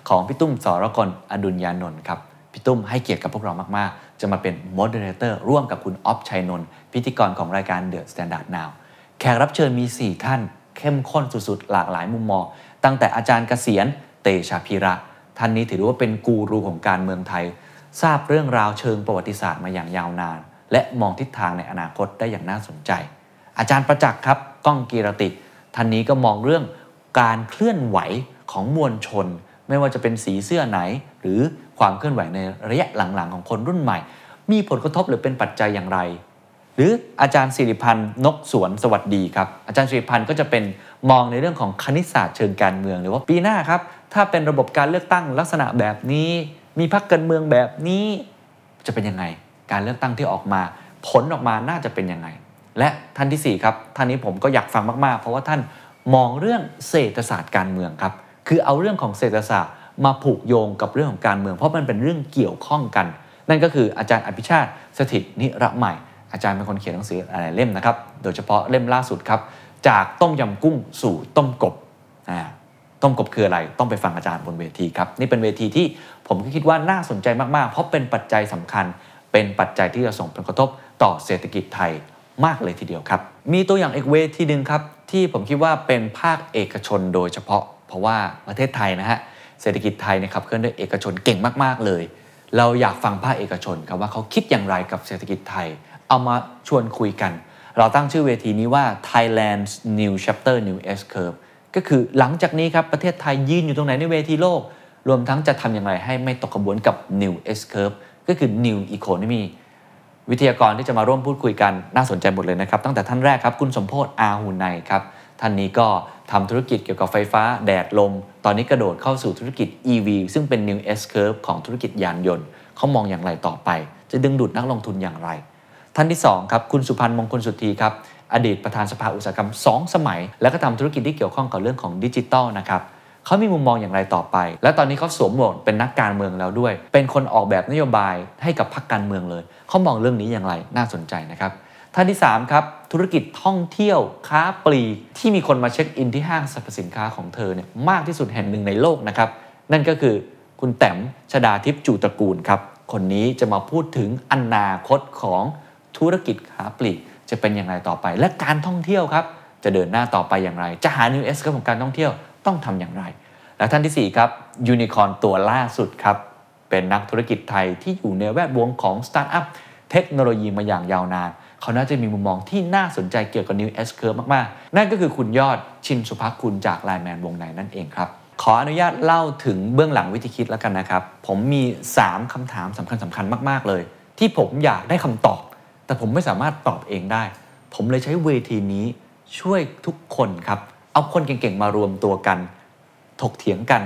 ของพี่ตุ้มสรกลอดุลยานนท์ครับ พี่ตุ้มให้เกียรติกับพวกเรามากๆ จะมาเป็น Moderator ร่วมกับคุณออฟชัยนนท์พิธีกรของรายการ The Standard Now แขกรับเชิญมี 4 ท่าน เข้มข้นสุดๆ หลากหลายมุมมอง ตั้งแต่อาจารย์เกษียณเตชะพิระ ท่านนี้ถือว่าเป็นกูรูของการเมืองไทย ทราบเรื่องราวเชิงประวัติศาสตร์มาอย่างยาวนาน และมองทิศทางในอนาคตได้อย่างน่าสนใจ อาจารย์ประจักษ์ครับก้องกีรติ ท่านนี้ก็มองเรื่องการเคลื่อนไหวของมวลชน ไม่ว่าจะเป็นสีเสื้อไหน หรือ ความเคลื่อนไหวในระยะหลังๆ ของคนรุ่นใหม่ มีผลกระทบหรือเป็นปัจจัยอย่างไร หรืออาจารย์สิริพันธ์นกสวนสวัสดีครับ อาจารย์สิริพันธ์ก็จะเป็นมองในเรื่องของคณิตศาสตร์เชิงการเมืองหรือว่าปีหน้าครับ ถ้าเป็นระบบการเลือกตั้งลักษณะแบบนี้ มีพรรคการเมืองแบบนี้ จะเป็นยังไง การเลือกตั้งที่ออกมา ผลออกมาน่าจะเป็นยังไง และท่านที่ 4 ครับ ท่านนี้ผมก็อยากฟังมากๆ เพราะว่าท่านมองเรื่องเศรษฐศาสตร์การเมืองครับ คือเอาเรื่องของเศรษฐศาสตร์ มาผูกโยงกับเรื่องของการเมือง เพราะมันเป็นเรื่องเกี่ยวข้องกัน นั่นก็คืออาจารย์อภิชาติสถิตนิระใหม่ อาจารย์เป็นคนเขียนหนังสือหลายเล่มนะครับ โดยเฉพาะเล่มล่าสุดครับ จากต้มยำกุ้งสู่ต้มกบอ่าต้มกบคืออะไรต้องไปฟังอาจารย์บนเวทีครับ นี่เป็นเวทีที่ผมก็คิดว่าน่าสนใจมากๆ เพราะเป็นปัจจัยสำคัญ เป็นปัจจัยที่จะส่งผลกระทบต่อเศรษฐกิจไทยมากเลยทีเดียวครับ มีตัวอย่างอีกเวทีหนึ่งครับที่ผมคิดว่าเป็นภาคเอกชนโดยเฉพาะ เพราะว่าประเทศไทยนะฮะ เศรษฐกิจไทยนยครับเคลื่อนด้วยเอกชนเก่งมากๆเลย เราอยากฟังภาคเอกชนครับว่าเขาคิดอย่างไรกับเศรษฐกิจไทย เอามาชวนคุยกัน เราตั้งชื่อเวทีนี้ว่า Thailand's New Chapter New S Curve ก็คือหลังจากนี้ครับประเทศไทยยืนอยู่ตรงไหนในเวทีโลก รวมทั้งจะทำอย่างไรให้ไม่ตกกระบวนกับ New S Curve ก็คือ New Economy วิทยากรที่จะมาร่วมพูดคุยกันน่าสนใจหมดเลยนะครับ ตั้งแต่ท่านแรกครับ คุณสมโพศ์อาหูไนครับ ท่านนี้ก็ ทำธุรกิจเกี่ยวกับไฟฟ้าแดดลม ตอนนี้กระโดดเข้าสู่ธุรกิจ EV ซึ่งเป็น New S Curve ของธุรกิจยานยนต์เขามองอย่างไรต่อไป จะดึงดูดนักลงทุนอย่างไร ท่านที่2ครับคุณสุพันธ์มงคลสุทธีครับอดีตประธานสภาอุตสาหกรรม 2 สมัย แล้วก็ทำธุรกิจที่เกี่ยวข้องกับเรื่องของดิจิทัลนะครับเขามีมุมมองอย่างไรต่อไป และตอนนี้เขาสวมหมวกเป็นนักการเมืองแล้วด้วย เป็นคนออกแบบนโยบายให้กับพรรคการเมืองเลยเขามองเรื่องนี้อย่างไรน่าสนใจนะครับท่านที่3ครับ ธุรกิจท่องเที่ยวค้าปลีกที่มีคนมาเช็คอินที่ห้างสรรพสินค้าของเธอเนี่ยมากที่สุดแห่งหนึ่งในโลกนะครับ นั่นก็คือคุณแต้มชดาทิพย์จูตระกูลครับ คนนี้จะมาพูดถึงอนาคตของธุรกิจค้าปลีก จะเป็นอย่างไรต่อไป และการท่องเที่ยวครับ จะเดินหน้าต่อไปอย่างไร จะหา New S ของการท่องเที่ยวต้องทำอย่างไร และท่านที่4ครับยูนิคอนตัวล่าสุดครับเป็นนักธุรกิจไทยที่อยู่ในแวดวงของสตาร์ทอัพเทคโนโลยีมาอย่างยาวนาน เขาน่าจะมีมุมมองที่น่าสนใจเกี่ยวกับ New S Curve มากๆ นั่นก็คือคุณยอดชินสุภัคกุล จาก LINE MAN Wongnai นั่นเองครับ ขออนุญาตเล่าถึงเบื้องหลังวิธีคิดแล้วกันนะครับ ผมมี 3คำถามสำคัญสคัญๆมาก ๆ เลย ที่ผมอยากได้คำตอบ แต่ผมไม่สามารถตอบเองได้ ผมเลยใช้เวทีนี้ช่วยทุกคนครับ เอาคนเก่งๆมารวมตัวกัน ถกเถียงกัน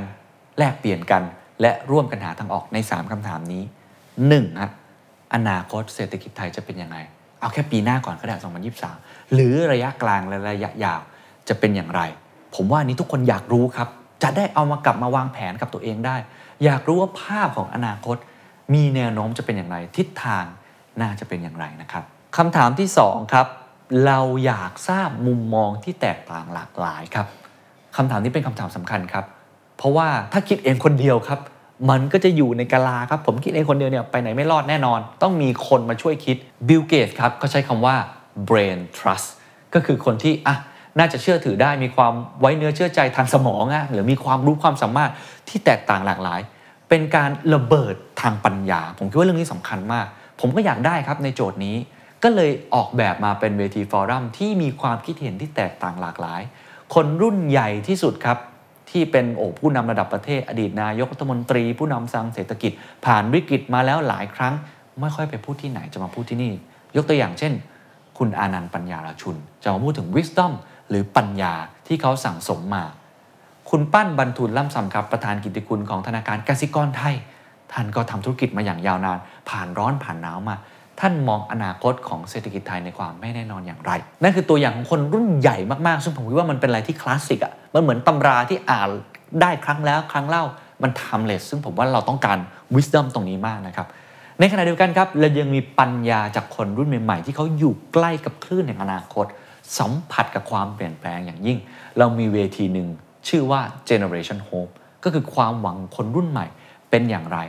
แลกเปลี่ยนกัน และร่วมกันหาทางออกใน 3คำถามนี้ 1. ฮะอนาคตเศรษฐกิจไทยจะเป็นยังไง เอาแค่ปีหน้าก่อนก็ได้ 2023 หรือระยะกลางและระยะยาวจะเป็นอย่างไร ผมว่านนี้ทุกคนอยากรู้ครับ จะได้เอามากลับมาวางแผนกับตัวเองได้ อยากรู้ว่าภาพของอนาคต มีแนวโน้มจะเป็นอย่างไร ทิศทางน่าจะเป็นอย่างไรนะครับคำถามที่ 2 ครับ เราอยากทราบมุมมองที่แตกต่างหลากหลายครับคำถามนี้เป็นคำถามสำคัญครับ เพราะว่าถ้าคิดเองคนเดียวครับ มันก็จะอยู่ในกาลาครับ ผมคิดเองคนเดียวเนี่ยไปไหนไม่รอดแน่นอน ต้องมีคนมาช่วยคิดบิลเกตครับเขาใช้คำว่า brain trust ก็คือคนที่อะน่าจะเชื่อถือได้มีความไว้เนื้อเชื่อใจทางสมองอะหรือมีความรู้ความสามารถที่แตกต่างหลากหลาย เป็นการระเบิดทางปัญญา ผมคิดว่าเรื่องนี้สำคัญมาก ผมก็อยากได้ครับในโจทย์นี้ ก็เลยออกแบบมาเป็นเวทีฟอรัมที่มีความคิดเห็นที่แตกต่างหลากหลาย คนรุ่นใหญ่ที่สุดครับ ที่เป็นโอ้ผู้นำระดับประเทศอดีตนายกรัฐมนตรี ผู้นำสังเศรษฐกิจ ผ่านวิกฤตมาแล้วหลายครั้ง ไม่ค่อยไปพูดที่ไหนจะมาพูดที่นี่ ยกตัวอย่างเช่น คุณอานันต์ปัญญาราชุน จะมาพูดถึง wisdom หรือปัญญาที่เขาสั่งสมมา คุณปั้นบรรทุนล่ำซำครับประธานกิตติคุณของธนาคารกสิกรไทย ท่านก็ทำธุรกิจมาอย่างยาวนาน ผ่านร้อนผ่านหนาวมา ท่านมองอนาคตของเศรษฐกิจไทยในความไม่แน่นอนอย่างไร นั่นคือตัวอย่างของคนรุ่นใหญ่มากๆ ซึ่งผมคิดว่ามันเป็นอะไรที่คลาสสิกอะ มันเหมือนตำราที่อ่านได้ครั้งแล้วครั้งเล่ามันทำเลสซึ่งผมว่าเราต้องการ wisdom ตรงนี้มากนะครับ ในขณะเดียวกันครับเรายังมีปัญญาจากคนรุ่นใหม่ ๆ ที่เขาอยู่ใกล้กับคลื่นแห่งอนาคต สัมผัสกับความเปลี่ยนแปลงอย่างยิ่ง เรามีเวทีหนึ่งชื่อว่า Generation Hope ก็คือความหวังคนรุ่นใหม่เป็นอย่างไร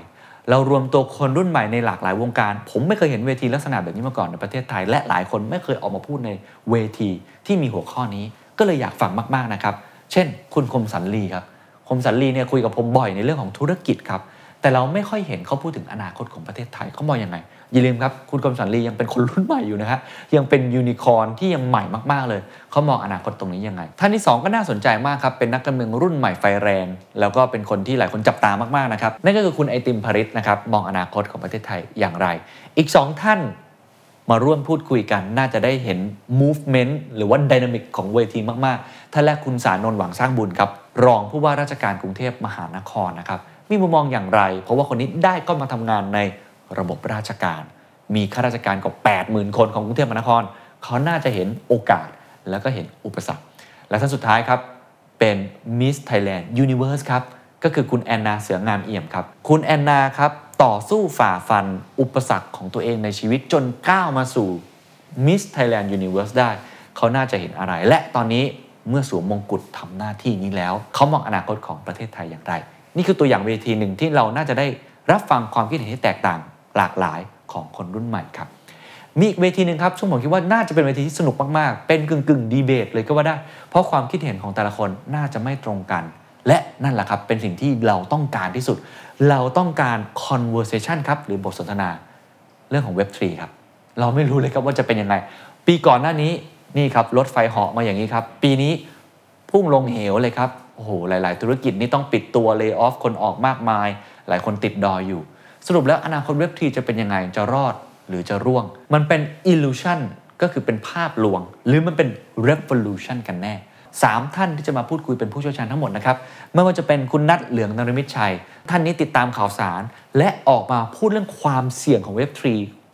เรารวมตัวคนรุ่นใหม่ในหลากหลายวงการ ผมไม่เคยเห็นเวทีลักษณะแบบนี้มาก่อนในประเทศไทย และหลายคนไม่เคยออกมาพูดในเวทีที่มีหัวข้อนี้ ก็เลยอยากฟังมากๆนะครับ เช่น คุณคมสันลีครับคมสันลีเนี่ยคุยกับผมบ่อยในเรื่องของธุรกิจครับแต่เราไม่ค่อยเห็นเขาพูดถึงอนาคตของประเทศไทยเขามองยังไงอย่าลืมครับคุณคมสันลียังเป็นคนรุ่นใหม่อยู่นะฮะยังเป็นยูนิคอร์นที่ยังใหม่มากๆเลยเขามองอนาคตตรงนี้ยังไง ท่านที่ 2 ก็น่าสนใจมากครับเป็นนักการเมืองรุ่นใหม่ไฟแรงแล้วก็เป็นคนที่หลายคนจับตามากๆนะครับนั่นก็คือคุณไอติมพริตนะครับมองอนาคตของประเทศไทยอย่างไร อีก 2 ท่าน มาร่วมพูดคุยกันน่าจะได้เห็น movement หรือว่า dynamic ของเวทีมาก ๆ ท่านแรกคุณสารนนท์หวังสร้างบุญครับ รองผู้ว่าราชการกรุงเทพมหานครนะครับ มีมุมมองอย่างไร เพราะว่าคนนี้ได้ก็มาทำงานในระบบราชการ มีข้าราชการกว่า80,000 คนของกรุงเทพมหานคร เขาน่าจะเห็นโอกาสแล้วก็เห็นอุปสรรค และท่านสุดท้ายครับเป็น Miss Thailand Universe ครับก็คือคุณแอนนาเสืองามเอี่ยมครับ คุณแอนนาครับ ต่อสู้ฝ่าฟันอุปสรรคของตัวเองในชีวิตจนก้าวมาสู่ Miss Thailand Universe ได้ เขาน่าจะเห็นอะไร และตอนนี้เมื่อสวมมงกุฎทำหน้าที่นี้แล้ว เขามองอนาคตของประเทศไทยอย่างไร นี่คือตัวอย่างเวทีหนึ่งที่เราน่าจะได้รับฟังความคิดเห็นที่แตกต่างหลากหลายของคนรุ่นใหม่ครับ มีอีกเวทีหนึ่งครับซึ่งผมคิดว่าน่าจะเป็นเวทีที่สนุกมากๆ เป็นกึ่งกึ่งดีเบตเลยก็ว่าได้ เพราะความคิดเห็นของแต่ละคนน่าจะไม่ตรงกัน และนั่นแหละครับเป็นสิ่งที่เราต้องการที่สุด เราต้องการ conversation ครับหรือบทสนทนาเรื่องของ Web3 ครับเราไม่รู้เลยครับว่าจะเป็นยังไง ปีก่อนหน้านี้นี่ครับรถไฟเหาะมาอย่างนี้ครับ ปีนี้พุ่งลงเหวเลยครับโอ้โหหลาย ๆ ธุรกิจนี่ต้องปิดตัว l ล y off คนออกมากมาย หลายคนติดดอยอยู่ สรุปแล้วอนาคต Web3 จะเป็นยังไงจะรอดหรือจะร่วง มันเป็น illusion ก็คือเป็นภาพลวง หรือมันเป็น revolution กันแน่ สามท่านที่จะมาพูดคุยเป็นผู้เชี่ยวชาญทั้งหมดนะครับไม่ว่าจะเป็นคุณนัทเหลืองนรมิตชัย ท่านนี้ติดตามข่าวสาร และออกมาพูดเรื่องความเสี่ยงของ Web3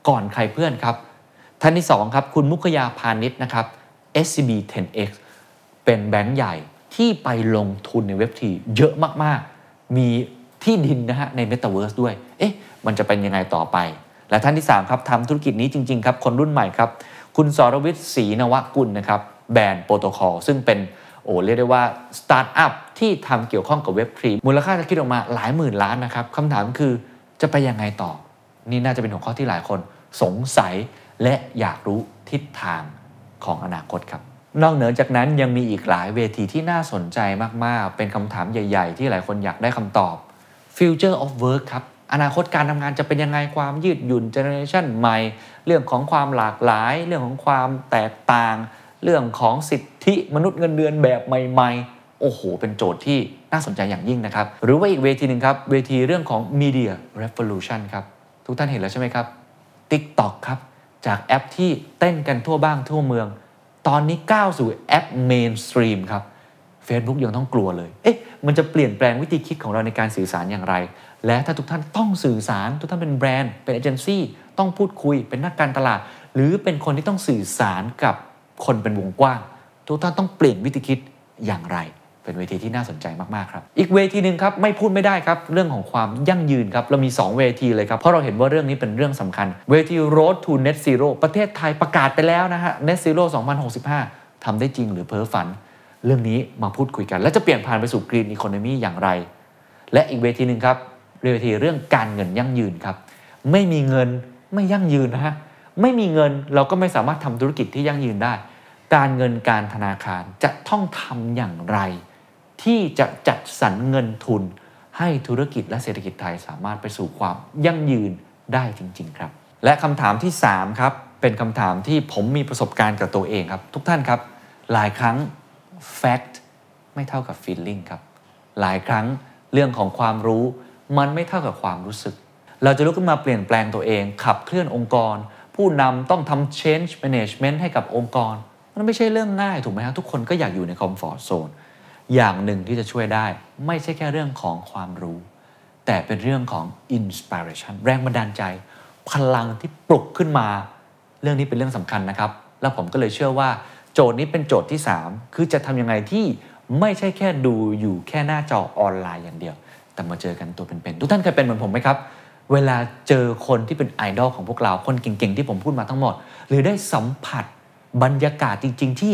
ก่อนใครเพื่อนครับท่านที่2ครับคุณมุขยาพาณิชย์นะครับ SCB 10X เป็นแบงก์ใหญ่ที่ไปลงทุนใน Web3 เยอะมากๆ มีที่ดินนะฮะใน Metaverse ด้วย เอ๊ะ มันจะเป็นยังไงต่อไป และท่านที่ 3 ครับทำธุรกิจนี้จริง ๆ ครับ คนรุ่นใหม่ครับ คุณสรวิทย์ศรีนวกุลนะครับ แบรนด์โปรโตคอลซึ่งเป็นโอ้เรียกได้ว่าสตาร์ทอัพที่ทำเกี่ยวข้องกับ Web3 มูลค่าจะคิดออกมาหลายหมื่นล้านนะครับคำถามคือจะไปยังไงต่อ นี่น่าจะเป็นหัวข้อที่หลายคนสงสัยและอยากรู้ทิศทางของอนาคตครับ นอกเหนือจากนั้นยังมีอีกหลายเวทีที่น่าสนใจมากๆ เป็นคำถามใหญ่ ๆ ที่หลายคนอยากได้คำตอบ Future of Work ครับ อนาคตการทำงานจะเป็นยังไงความยืดหยุ่น generation ใหม่ เรื่องของความหลากหลาย เรื่องของความแตกต่าง เรื่องของสิทธิมนุษย์เงินเดือนแบบใหม่ๆ โอ้โห เป็นโจทย์ที่น่าสนใจอย่างยิ่งนะครับ หรือว่าอีกเวทีหนึ่งครับ เวทีเรื่องของ Media Revolution ครับ ทุกท่านเห็นแล้วใช่ไหมครับ TikTok ครับ จากแอปที่เต้นกันทั่วบ้านทั่วเมือง ตอนนี้ก้าวสู่แอป mainstream ครับ Facebook ยังต้องกลัวเลย เอ๊ะ มันจะเปลี่ยนแปลงวิธีคิดของเราในการสื่อสารอย่างไร และถ้าทุกท่านต้องสื่อสาร ทุกท่านเป็นแบรนด์ เป็นเอเจนซี่ ต้องพูดคุย เป็นนักการตลาด หรือเป็นคนที่ต้องสื่อสารกับ คนเป็นวงกว้าง ทุกท่านต้องเปลี่ยนวิธีคิดอย่างไร เป็นเวทีที่น่าสนใจมากๆครับ อีกเวทีหนึ่งครับไม่พูดไม่ได้ครับ เรื่องของความยั่งยืนครับเรามี 2 เวทีเลยครับ เพราะเราเห็นว่าเรื่องนี้เป็นเรื่องสำคัญ เวที Road to Net Zero ประเทศไทยประกาศไปแล้วนะฮะ Net Zero 2065ทำได้จริงหรือเพ้อฝัน เรื่องนี้มาพูดคุยกัน และจะเปลี่ยนผ่านไปสู่ Green Economy อย่างไร และอีกเวทีหนึ่งครับเวทีเรื่องการเงินยั่งยืนครับไม่มีเงินไม่ยั่งยืนนะฮะ ไม่มีเงินเราก็ไม่สามารถทำธุรกิจที่ยั่งยืนได้ การเงินการธนาคารจะต้องทำอย่างไร ที่จะจัดสรรเงินทุน ให้ธุรกิจและเศรษฐกิจไทยสามารถไปสู่ความยั่งยืนได้จริง ๆ ครับ และคำถามที่ 3 ครับ เป็นคำถามที่ผมมีประสบการณ์กับตัวเองครับ ทุกท่านครับ หลายครั้ง fact ไม่เท่ากับ feeling ครับ หลายครั้งเรื่องของความรู้ มันไม่เท่ากับความรู้สึก เราจะลุกขึ้นมาเปลี่ยนแปลงตัวเอง ขับเคลื่อนองค์กร ผู้นำต้องทำ change management ให้กับองค์กร มันไม่ใช่เรื่องง่ายถูกไหมครับทุกคนก็อยากอยู่ใน comfort zone อย่างหนึ่งที่จะช่วยได้ ไม่ใช่แค่เรื่องของความรู้ แต่เป็นเรื่องของ inspiration แรงบันดาลใจ พลังที่ปลุกขึ้นมา เรื่องนี้เป็นเรื่องสำคัญนะครับ แล้วผมก็เลยเชื่อว่า โจทย์นี้เป็นโจทย์ที่ 3 คือจะทำยังไงที่ไม่ใช่แค่ดูอยู่แค่หน้าจอออนไลน์อย่างเดียว แต่มาเจอกันตัวเป็นๆทุกท่านเคยเป็นเหมือนผมไหมครับ เวลาเจอคนที่เป็นไอดอลของพวกเราคนเก่งๆที่ผมพูดมาทั้งหมด หรือได้สัมผัสบรรยากาศจริง ๆ ที่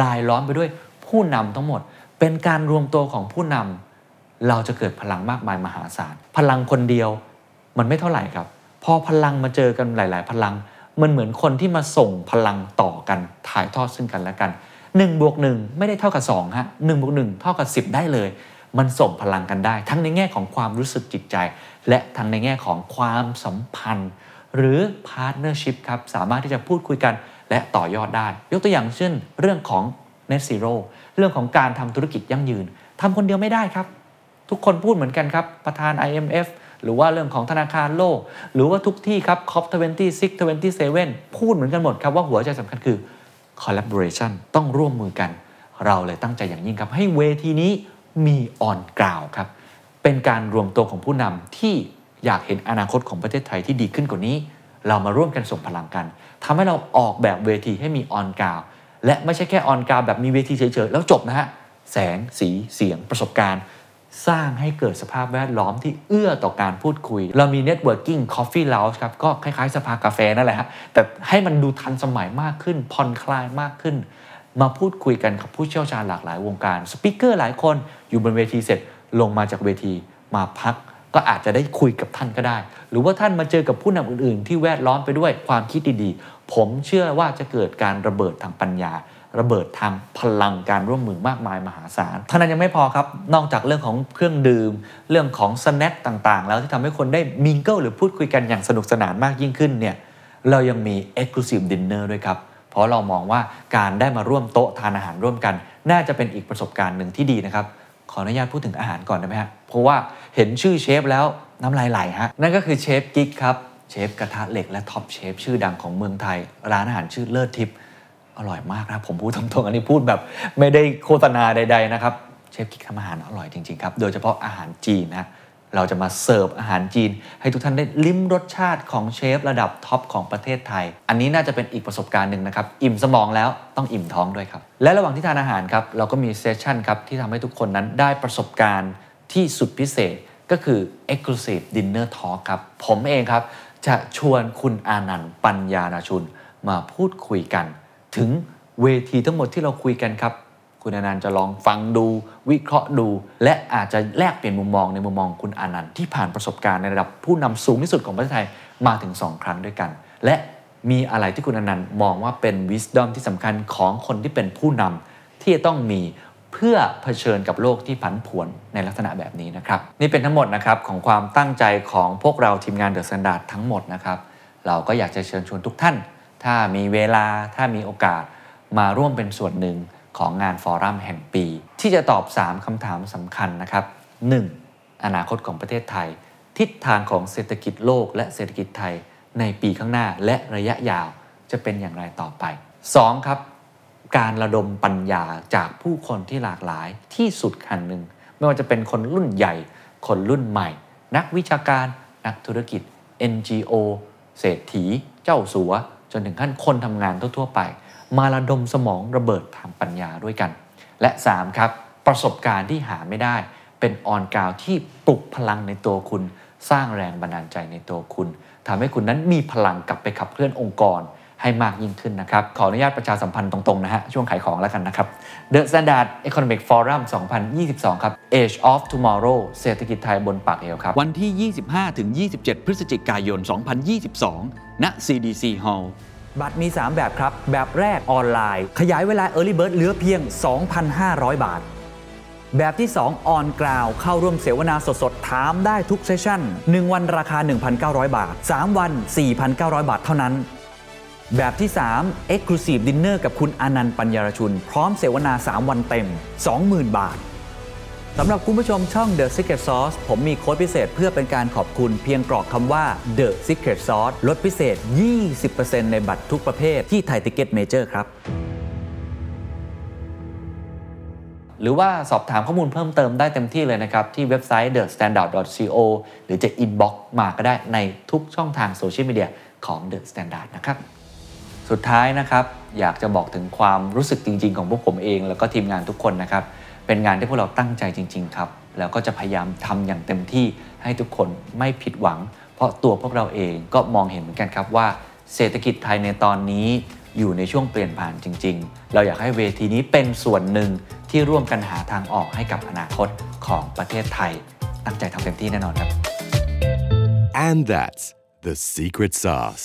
ลายล้อมไปด้วยผู้นำทั้งหมด เป็นการรวมตัวของผู้นำเราจะเกิดพลังมากมายมหาศาลพลังคนเดียวมันไม่เท่าไหร่ครับ พอพลังมาเจอกันหลาย ๆ พลัง มันเหมือนคนที่มาส่งพลังต่อกันถ่ายทอดซึ่งกันและกัน1บวก1ไม่ได้เท่ากับ2ฮะ 1 บวก1เท่ากับ 10 ได้เลย มันส่งพลังกันได้ ทั้งในแง่ของความรู้สึกจิตใจ และทั้งในแง่ของความสัมพันธ์ หรือ partnership ครับสามารถที่จะพูดคุยกันและต่อยอดได้ ยกตัวอย่างเช่น เรื่องของ Net Zero เรื่องของการทำธุรกิจยั่งยืนทำคนเดียวไม่ได้ครับ ทุกคนพูดเหมือนกันครับ ประธาน IMF หรือว่าเรื่องของธนาคารโลก หรือว่าทุกที่ครับ COP26 27 พูดเหมือนกันหมดครับว่าหัวใจสำคัญคือ collaboration ต้องร่วมมือกัน เราเลยตั้งใจอย่างยิ่งครับ ให้เวทีนี้มีออนกราวครับ เป็นการรวมตัวของผู้นำที่อยากเห็นอนาคตของประเทศไทยที่ดีขึ้นกว่านี้ เรามาร่วมกันส่งพลังกันทำให้เราออกแบบเวทีให้มีออนกราวและไม่ใช่แค่ออนกราวแบบมีเวทีเฉยๆแล้วจบนะฮะแสงสีเสียงประสบการณ์ สร้างให้เกิดสภาพแวดล้อมที่เอื้อต่อการพูดคุย เรามี Networking Coffee Lounge ครับ ก็คล้ายๆ สภากาแฟนั่นแหละฮะแต่ให้มันดูทันสมัยมากขึ้นผ่อนคลายมากขึ้น มาพูดคุยกันกับผู้เชี่ยวชาญหลากหลายวงการสปิเกอร์หลายคนอยู่บนเวทีเสร็จ ลงมาจากเวทีมาพัก ก็อาจจะได้คุยกับท่านก็ได้ หรือว่าท่านมาเจอกับผู้นำอื่นๆ ที่แวดล้อมไปด้วยความคิดดีๆ ผมเชื่อว่าจะเกิดการระเบิดทางปัญญา ระเบิดทางพลังการร่วมมือมากมายมหาศาลเท่านั้นยังไม่พอครับ นอกจากเรื่องของเครื่องดื่ม เรื่องของสแน็คต่างๆ แล้วที่ทำให้คนได้มิงเกิลหรือพูดคุยกันอย่างสนุกสนานมากยิ่งขึ้นเนี่ยเรายังมี Exclusive Dinner ด้วยครับ เพราะเรามองว่าการได้มาร่วมโต๊ะทานอาหารร่วมกัน น่าจะเป็นอีกประสบการณ์หนึ่งที่ดีนะครับ ขออนุญาตพูดถึงอาหารก่อนได้ไหมฮะ เพราะว่าเห็นชื่อเชฟแล้วน้ำลายไหลฮะ นั่นก็คือเชฟกิ๊กครับ เชฟกระทะเหล็กและ Top Chef ชื่อดังของเมืองไทย ร้านอาหารชื่อเลิศทิพย์อร่อยมากนะผมพูดตรงๆอันนี้พูดแบบไม่ได้โฆษณาใด ๆ นะครับ เชฟกิ๊กทำอาหารอร่อยจริงๆครับ โดยเฉพาะอาหารจีนนะ เราจะมาเสิร์ฟอาหารจีน ให้ทุกท่านได้ลิ้มรสชาติของเชฟระดับ top ของประเทศไทย อันนี้น่าจะเป็นอีกประสบการณ์หนึ่งนะครับ อิ่มสมองแล้วต้องอิ่มท้องด้วยครับ และระหว่างที่ทานอาหารครับ เราก็มีเซสชั่นครับ ที่ทำให้ทุกคนนั้นได้ประสบการณ์ที่สุดพิเศษก็คือ Exclusive Dinner Talk ครับ ผมเองครับ จะชวนคุณอานันต์ปัญญานาชุน มาพูดคุยกัน ถึงเวทีทั้งหมดที่เราคุยกันครับ คุณอนันต์จะลองฟังดูวิเคราะห์ดู และอาจจะแลกเปลี่ยนมุมมองในมุมมองคุณอนันต์ที่ผ่านประสบการณ์ในระดับผู้นำสูงที่สุดของประเทศไทยมาถึง 2 ครั้งด้วยกัน และมีอะไรที่คุณอนันต์มองว่าเป็น wisdom ที่สำคัญของคนที่เป็นผู้นำที่จะต้องมีเพื่อเผชิญกับโลกที่ผันผวนในลักษณะแบบนี้นะครับ นี่เป็นทั้งหมดนะครับของความตั้งใจของพวกเราทีมงาน The Standard ทั้งหมดนะครับ เราก็อยากจะเชิญชวนทุกท่าน ถ้ามีเวลาถ้ามีโอกาสมาร่วมเป็นส่วนหนึ่ง ของงาน forum แห่งปี ที่จะตอบ 3คำถามสำคัญนะครับ 1. อนาคตของประเทศไทย ทิศทางของเศรษฐกิจโลกและเศรษฐกิจไทยในปีข้างหน้าและระยะยาวจะเป็นอย่างไรต่อไป 2. ครับ การระดมปัญญาจากผู้คนที่หลากหลายที่สุดคันหนึ่ง ไม่ว่าจะเป็นคนรุ่นใหญ่ คนรุ่นใหม่ นักวิชาการ นักธุรกิจ NGO เศรษฐี เจ้าสัว จนถึงขั้นคนทำงานทั่ว ๆ ไป มาระดมสมองระเบิดทางปัญญาด้วยกัน และ 3 ครับ ประสบการณ์ที่หาไม่ได้ เป็นออนกาวที่ปลุกพลังในตัวคุณ สร้างแรงบันดาลใจในตัวคุณทำให้คุณนั้นมีพลังกลับไปขับเคลื่อนองค์กรให้มากยิ่งขึ้นนะครับ ขออนุญาตประชาสัมพันธ์ตรง ๆ นะฮะ ช่วงขายของแล้วกันนะครับ The Standard Economic Forum 2022 ครับ Age of Tomorrow เศรษฐกิจไทยบนปากเอวครับ วันที่ 25-27 พฤศจิกายน 2022 ณ CDC Hall บัตรมี 3 แบบครับ แบบแรกออนไลน์ ขยายเวลา Early Bird เหลือเพียง 2,500 บาท แบบที่ 2 ออนกราวเข้าร่วมเสวนาสดๆ ถามได้ทุกเซสชั่น 1 วันราคา 1,900 บาท 3 วัน 4,900 บาทเท่านั้น แบบที่ 3 Exclusive Dinner กับคุณอนันต์ปัญญารชุน พร้อมเสวนา 3 วันเต็ม 20,000 บาท สำหรับคุณผู้ชมช่อง The Secret Sauce ผมมีโค้ดพิเศษเพื่อเป็นการขอบคุณเพียงกรอกคำว่า The Secret Sauce ลดพิเศษ 20%ในบัตรทุกประเภทที่ Thai Ticket Major ครับ หรือว่าสอบถามข้อมูลเพิ่มเติมได้เต็มที่เลยนะครับ ที่เว็บไซต์ thestandard.co หรือจะ inbox มาก็ได้ในทุกช่องทางโซเชียลมีเดียของ The Standard นะครับ สุดท้ายนะครับ อยากจะบอกถึงความรู้สึกจริง ๆ ของพวกผมเอง แล้วก็ทีมงานทุกคนนะครับ เป็นงานที่พวกเราตั้งใจจริง ๆ ครับ แล้วก็จะพยายามทำอย่างเต็มที่ให้ทุกคนไม่ผิดหวัง เพราะตัวพวกเราเองก็มองเห็นเหมือนกันครับว่า เศรษฐกิจไทยในตอนนี้อยู่ในช่วงเปลี่ยนผ่านจริง ๆ เราอยากให้เวทีนี้เป็นส่วนหนึ่งที่ร่วมกันหาทางออกให้กับอนาคตของประเทศไทย ตั้งใจทำเต็มที่แน่นอนครับ And that's the secret sauce.